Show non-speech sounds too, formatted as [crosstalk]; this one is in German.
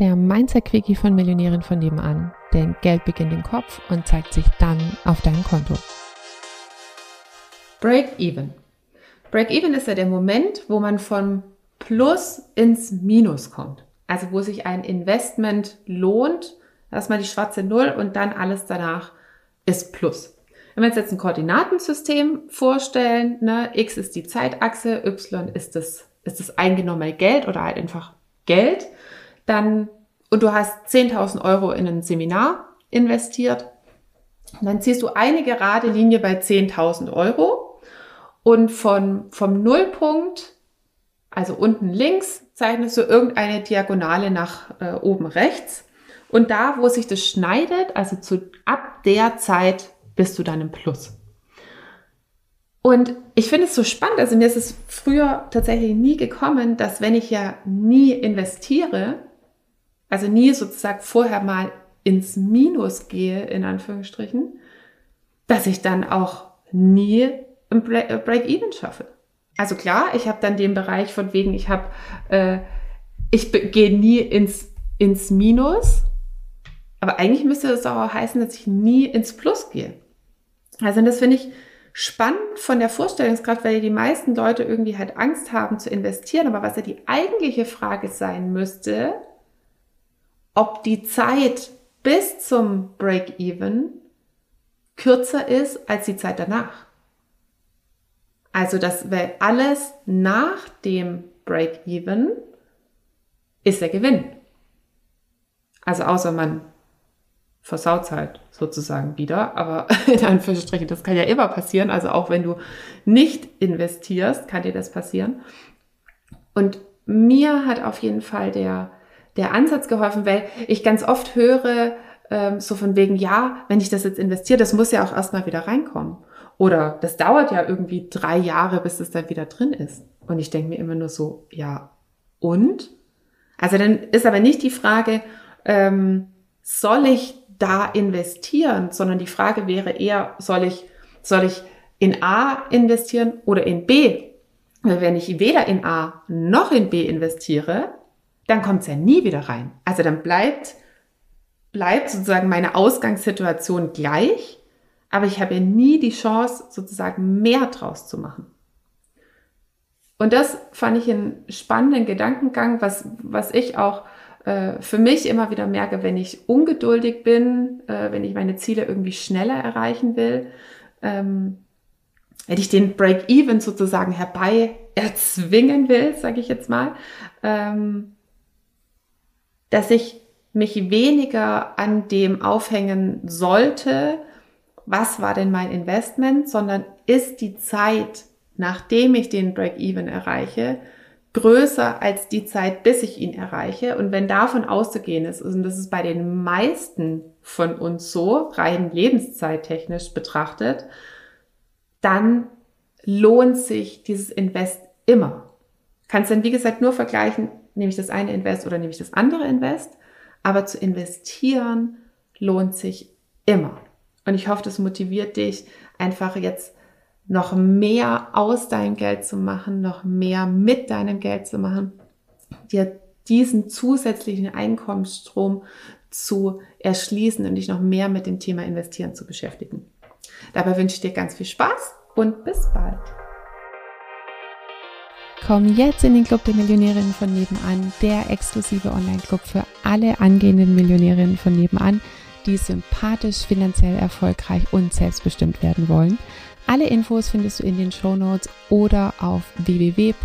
der Mindset-Quickie von Millionären von nebenan. Denn Geld beginnt im Kopf und zeigt sich dann auf deinem Konto. Break-Even. Break-Even ist ja der Moment, wo man von Plus ins Minus kommt. Also wo sich ein Investment lohnt, erstmal die schwarze Null und dann alles danach ist Plus. Wenn wir uns jetzt ein Koordinatensystem vorstellen, ne, X ist die Zeitachse, Y ist das, ist das eingenommene Geld oder halt einfach Geld, dann, und du hast 10.000 Euro in ein Seminar investiert, dann ziehst du eine gerade Linie bei 10.000 Euro und von, vom Nullpunkt, also unten links, zeichnest du irgendeine Diagonale nach äh, oben rechts. Und da, wo sich das schneidet, also zu, ab der Zeit bist du dann im Plus. Und ich finde es so spannend, also mir ist es früher tatsächlich nie gekommen, dass wenn ich ja nie investiere, also nie sozusagen vorher mal ins Minus gehe, in Anführungsstrichen, dass ich dann auch nie ein äh, Break-Even schaffe. Also klar, ich habe dann den Bereich von wegen, ich habe, äh, ich gehe nie ins, ins Minus, aber eigentlich müsste das auch heißen, dass ich nie ins Plus gehe. Also das finde ich spannend von der Vorstellungskraft, weil die meisten Leute irgendwie halt Angst haben zu investieren. Aber was ja die eigentliche Frage sein müsste, ob die Zeit bis zum Break-Even kürzer ist als die Zeit danach. Also das wäre alles nach dem Break-Even ist der Gewinn. Also außer man versaut halt sozusagen wieder. Aber [laughs] in Anführungsstrichen, das kann ja immer passieren. Also auch wenn du nicht investierst, kann dir das passieren. Und mir hat auf jeden Fall der, der Ansatz geholfen, weil ich ganz oft höre, ähm, so von wegen, ja, wenn ich das jetzt investiere, das muss ja auch erstmal wieder reinkommen. Oder das dauert ja irgendwie drei Jahre, bis es dann wieder drin ist. Und ich denke mir immer nur so, ja, und? Also dann ist aber nicht die Frage, ähm, soll ich da investieren, sondern die Frage wäre eher, soll ich, soll ich in A investieren oder in B? Weil wenn ich weder in A noch in B investiere, dann kommt es ja nie wieder rein. Also dann bleibt, bleibt sozusagen meine Ausgangssituation gleich, aber ich habe ja nie die Chance, sozusagen mehr draus zu machen. Und das fand ich einen spannenden Gedankengang, was, was ich auch äh, für mich immer wieder merke, wenn ich ungeduldig bin, äh, wenn ich meine Ziele irgendwie schneller erreichen will, ähm, wenn ich den Break-Even sozusagen herbei erzwingen will, sage ich jetzt mal, ähm, dass ich mich weniger an dem aufhängen sollte, was war denn mein Investment, sondern ist die Zeit, nachdem ich den Break-Even erreiche, größer als die Zeit, bis ich ihn erreiche. Und wenn davon auszugehen ist, und das ist bei den meisten von uns so, rein lebenszeittechnisch betrachtet, dann lohnt sich dieses Invest immer. Kannst dann, wie gesagt, nur vergleichen, nehme ich das eine Invest oder nehme ich das andere Invest. Aber zu investieren lohnt sich immer. Und ich hoffe, das motiviert dich, einfach jetzt noch mehr aus deinem Geld zu machen, noch mehr mit deinem Geld zu machen, dir diesen zusätzlichen Einkommensstrom zu erschließen und dich noch mehr mit dem Thema Investieren zu beschäftigen. Dabei wünsche ich dir ganz viel Spaß und bis bald. Komm jetzt in den Club der Millionärinnen von nebenan, der exklusive Online-Club für alle angehenden Millionärinnen von nebenan, die sympathisch, finanziell erfolgreich und selbstbestimmt werden wollen. Alle Infos findest du in den Show Notes oder auf www.m-vn.de.